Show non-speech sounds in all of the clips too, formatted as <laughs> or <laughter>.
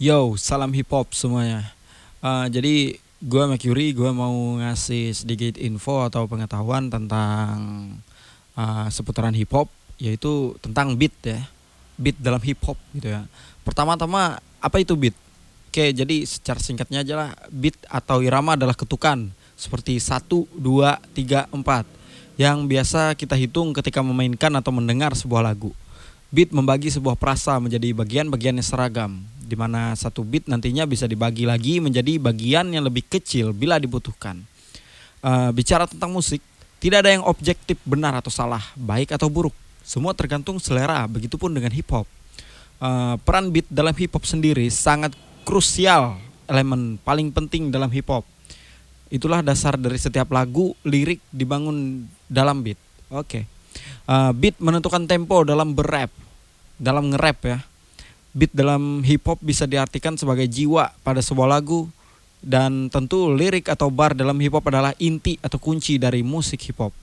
Yo, salam hip hop semuanya. Uh, jadi gue Mercury, gue mau ngasih sedikit info atau pengetahuan tentang uh, seputaran hip hop, yaitu tentang beat ya, beat dalam hip hop gitu ya. Pertama-tama apa itu beat? Oke, jadi secara singkatnya aja lah, beat atau irama adalah ketukan seperti satu, dua, tiga, empat yang biasa kita hitung ketika memainkan atau mendengar sebuah lagu. Beat membagi sebuah perasa menjadi bagian-bagian yang seragam, di mana satu beat nantinya bisa dibagi lagi menjadi bagian yang lebih kecil bila dibutuhkan. Uh, bicara tentang musik, tidak ada yang objektif benar atau salah, baik atau buruk. Semua tergantung selera, begitupun dengan hip hop. Uh, peran beat dalam hip hop sendiri sangat krusial, elemen paling penting dalam hip hop. Itulah dasar dari setiap lagu, lirik dibangun dalam beat. Oke. Okay. Uh, beat menentukan tempo dalam berrap, dalam nge-rap ya. Beat dalam hip hop bisa diartikan sebagai jiwa pada sebuah lagu dan tentu lirik atau bar dalam hip hop adalah inti atau kunci dari musik hip hop.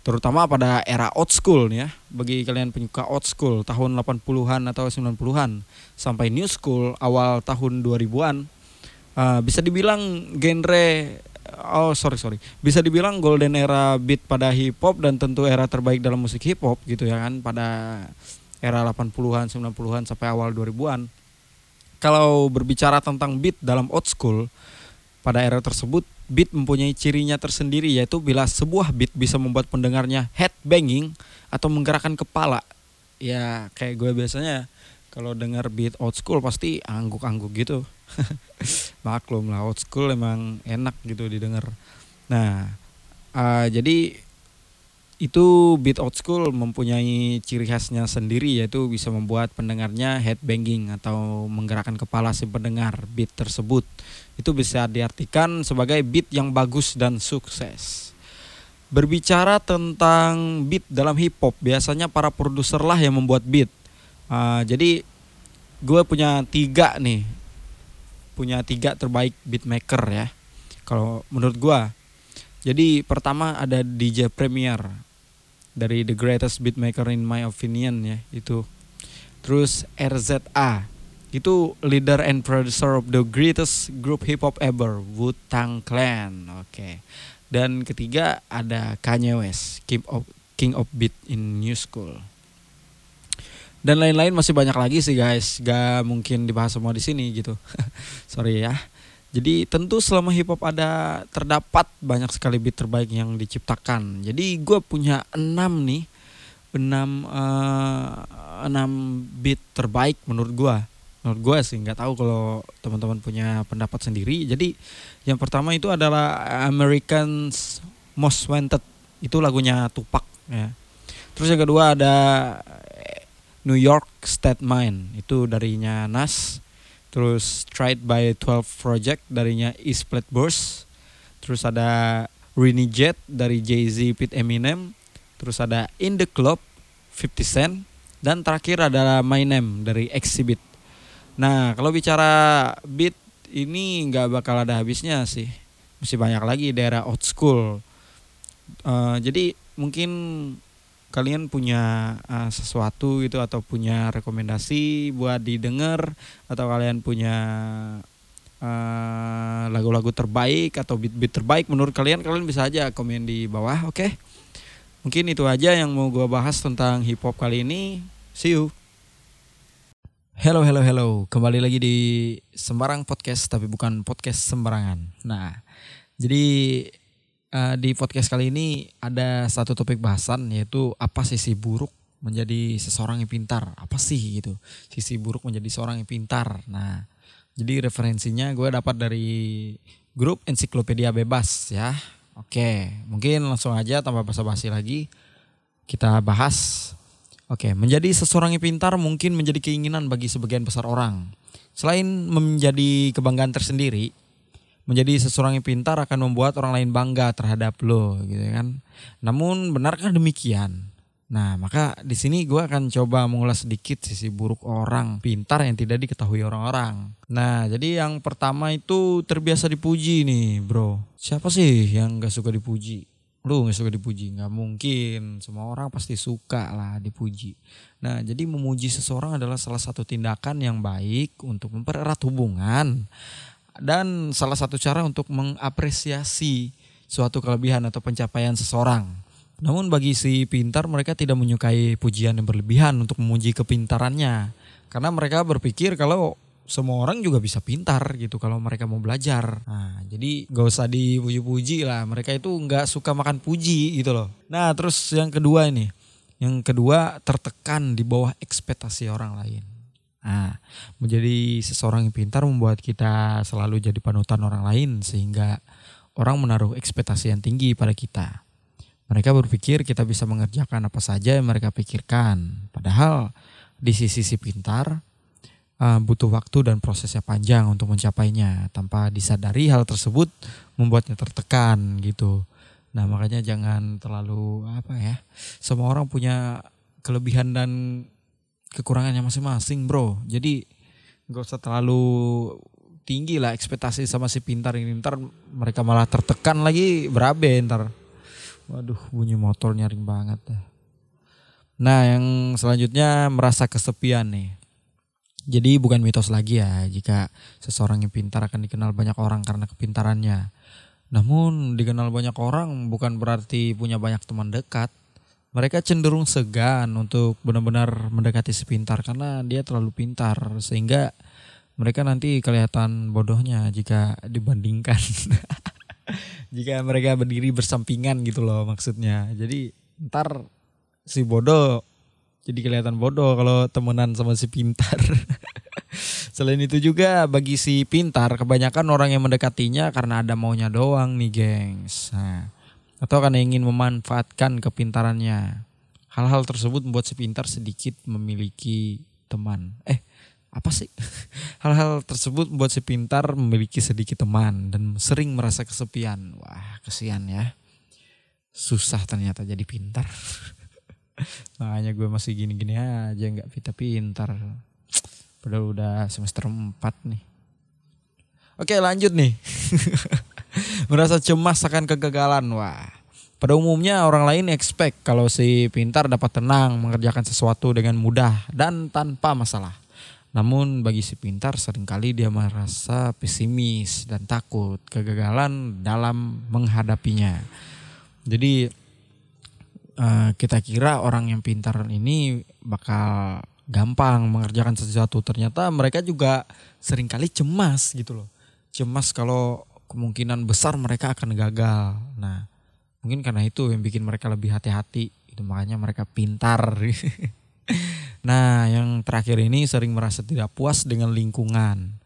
Terutama pada era old school ya, bagi kalian penyuka old school tahun 80-an atau 90-an sampai new school awal tahun 2000-an. Uh, bisa dibilang genre oh sorry sorry bisa dibilang golden era beat pada hip hop dan tentu era terbaik dalam musik hip hop gitu ya kan pada era 80-an 90-an sampai awal 2000-an kalau berbicara tentang beat dalam old school pada era tersebut beat mempunyai cirinya tersendiri yaitu bila sebuah beat bisa membuat pendengarnya head banging atau menggerakkan kepala. Ya kayak gue biasanya kalau dengar beat old school pasti angguk-angguk gitu. <laughs> Maklum lah old school emang enak gitu didengar. Nah uh, jadi itu beat old school mempunyai ciri khasnya sendiri yaitu bisa membuat pendengarnya headbanging atau menggerakkan kepala si pendengar beat tersebut. Itu bisa diartikan sebagai beat yang bagus dan sukses. Berbicara tentang beat dalam hip hop biasanya para produser lah yang membuat beat. Uh, jadi gue punya tiga nih, punya tiga terbaik beatmaker ya. Kalau menurut gue, jadi pertama ada DJ Premier dari the greatest beatmaker in my opinion ya itu. Terus RZA itu leader and producer of the greatest group hip hop ever Wu Tang Clan. Oke. Okay. Dan ketiga ada Kanye West, King of King of Beat in New School dan lain-lain masih banyak lagi sih guys gak mungkin dibahas semua di sini gitu <laughs> sorry ya jadi tentu selama hip hop ada terdapat banyak sekali beat terbaik yang diciptakan. Jadi gue punya enam nih enam uh, enam beat terbaik menurut gue menurut gue sih nggak tahu kalau teman-teman punya pendapat sendiri. Jadi yang pertama itu adalah Americans Most Wanted. Itu lagunya Tupac ya. Terus yang kedua ada New York State Mind itu darinya Nas terus Tried by 12 Project darinya East Flatbush terus ada Rini Jet dari Jay-Z Pete Eminem. Terus ada In The Club 50 Cent. Dan terakhir ada My Name dari Exhibit. Nah kalau bicara beat ini nggak bakal ada habisnya sih. Masih banyak lagi daerah old school. Uh, jadi mungkin kalian punya uh, sesuatu gitu atau punya rekomendasi buat didengar atau kalian punya uh, lagu-lagu terbaik atau beat-beat terbaik menurut kalian kalian bisa aja komen di bawah oke okay? mungkin itu aja yang mau gue bahas tentang hip hop kali ini see you Hello, hello, hello. Kembali lagi di Sembarang Podcast, tapi bukan podcast sembarangan. Nah, jadi uh, di podcast kali ini ada satu topik bahasan yaitu apa sisi buruk menjadi seseorang yang pintar? Apa sih gitu? Sisi buruk menjadi seorang yang pintar. Nah jadi referensinya gue dapat dari grup ensiklopedia bebas ya. Oke mungkin langsung aja tanpa basa-basi lagi kita bahas. Oke menjadi seseorang yang pintar mungkin menjadi keinginan bagi sebagian besar orang. Selain menjadi kebanggaan tersendiri menjadi seseorang yang pintar akan membuat orang lain bangga terhadap lo gitu kan. Namun benarkah demikian? Nah, maka di sini gue akan coba mengulas sedikit sisi buruk orang pintar yang tidak diketahui orang-orang. Nah, jadi yang pertama itu terbiasa dipuji nih, bro. Siapa sih yang gak suka dipuji? lu nggak suka dipuji nggak mungkin semua orang pasti suka lah dipuji nah jadi memuji seseorang adalah salah satu tindakan yang baik untuk mempererat hubungan dan salah satu cara untuk mengapresiasi suatu kelebihan atau pencapaian seseorang namun bagi si pintar mereka tidak menyukai pujian yang berlebihan untuk memuji kepintarannya karena mereka berpikir kalau semua orang juga bisa pintar gitu kalau mereka mau belajar. Nah, jadi gak usah dipuji-puji lah. Mereka itu nggak suka makan puji gitu loh. Nah, terus yang kedua ini, yang kedua tertekan di bawah ekspektasi orang lain. Nah, menjadi seseorang yang pintar membuat kita selalu jadi panutan orang lain sehingga orang menaruh ekspektasi yang tinggi pada kita. Mereka berpikir kita bisa mengerjakan apa saja yang mereka pikirkan. Padahal di sisi si pintar, uh, butuh waktu dan prosesnya panjang untuk mencapainya tanpa disadari hal tersebut membuatnya tertekan gitu. Nah makanya jangan terlalu apa ya. Semua orang punya kelebihan dan kekurangannya masing-masing bro. Jadi nggak usah terlalu tinggi lah ekspektasi sama si pintar ini ntar mereka malah tertekan lagi berabe ntar. Waduh bunyi motor nyaring banget. Nah yang selanjutnya merasa kesepian nih. Jadi bukan mitos lagi ya jika seseorang yang pintar akan dikenal banyak orang karena kepintarannya. Namun dikenal banyak orang bukan berarti punya banyak teman dekat. Mereka cenderung segan untuk benar-benar mendekati si pintar karena dia terlalu pintar sehingga mereka nanti kelihatan bodohnya jika dibandingkan. <laughs> jika mereka berdiri bersampingan gitu loh maksudnya. Jadi ntar si bodoh jadi kelihatan bodoh kalau temenan sama si pintar. <laughs> Selain itu juga bagi si pintar kebanyakan orang yang mendekatinya karena ada maunya doang nih gengs. Nah, atau karena ingin memanfaatkan kepintarannya. Hal-hal tersebut membuat si pintar sedikit memiliki teman. Eh, apa sih? <laughs> Hal-hal tersebut membuat si pintar memiliki sedikit teman dan sering merasa kesepian. Wah, kesian ya. Susah ternyata jadi pintar. <laughs> Makanya gue masih gini-gini aja nggak pintar pintar. Padahal udah semester 4 nih. Oke lanjut nih. <laughs> Merasa cemas akan kegagalan. Wah. Pada umumnya orang lain expect kalau si pintar dapat tenang mengerjakan sesuatu dengan mudah dan tanpa masalah. Namun bagi si pintar sering kali dia merasa pesimis dan takut kegagalan dalam menghadapinya. Jadi uh, kita kira orang yang pintar ini bakal gampang mengerjakan sesuatu ternyata mereka juga sering kali cemas gitu loh cemas kalau kemungkinan besar mereka akan gagal nah mungkin karena itu yang bikin mereka lebih hati-hati itu makanya mereka pintar <laughs> nah yang terakhir ini sering merasa tidak puas dengan lingkungan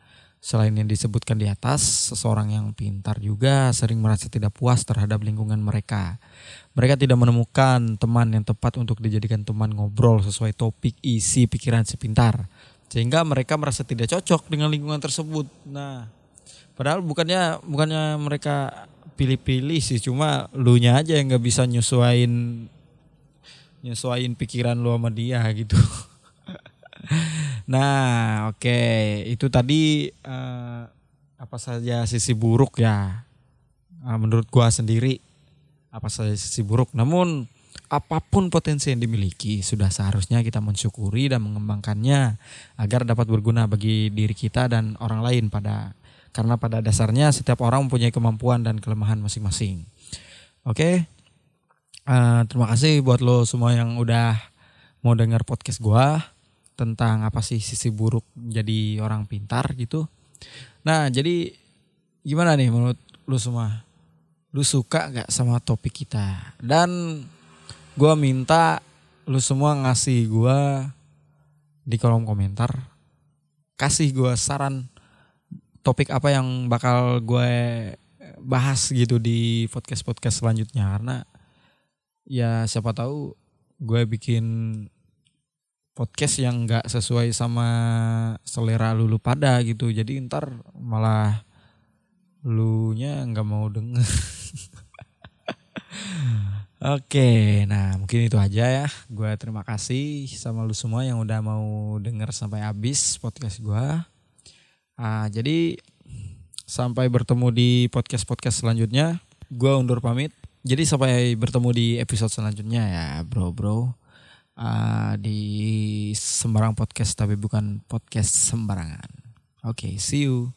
Selain yang disebutkan di atas, seseorang yang pintar juga sering merasa tidak puas terhadap lingkungan mereka. Mereka tidak menemukan teman yang tepat untuk dijadikan teman ngobrol sesuai topik isi pikiran si pintar. Sehingga mereka merasa tidak cocok dengan lingkungan tersebut. Nah, padahal bukannya bukannya mereka pilih-pilih sih, cuma lu nya aja yang nggak bisa nyesuain nyesuain pikiran lu sama dia gitu. <laughs> nah, oke, okay. itu tadi uh, apa saja sisi buruk ya. Uh, menurut gua sendiri apa saja sisi buruk. Namun apa pun potensi yang dimiliki sudah seharusnya kita mensyukuri dan mengembangkannya agar dapat berguna bagi diri kita dan orang lain pada karena pada dasarnya setiap orang mempunyai kemampuan dan kelemahan masing-masing. Oke. Okay? Uh, eh, terima kasih buat lo semua yang udah mau dengar podcast gua tentang apa sih sisi buruk jadi orang pintar gitu. Nah, jadi gimana nih menurut lu semua? Lu suka gak sama topik kita? Dan gue minta lu semua ngasih gue di kolom komentar. Kasih gue saran topik apa yang bakal gue bahas gitu di podcast-podcast selanjutnya. Karena ya siapa tahu gue bikin podcast yang nggak sesuai sama selera lulu pada gitu jadi ntar malah lu nya nggak mau denger <laughs> Oke, nah mungkin itu aja ya. Gue terima kasih sama lu semua yang udah mau denger sampai habis podcast gue. Uh, jadi sampai bertemu di podcast-podcast selanjutnya. Gue undur pamit. Jadi sampai bertemu di episode selanjutnya ya, bro bro. Uh, di Sembarang Podcast tapi bukan podcast sembarangan. Oke, okay, see you.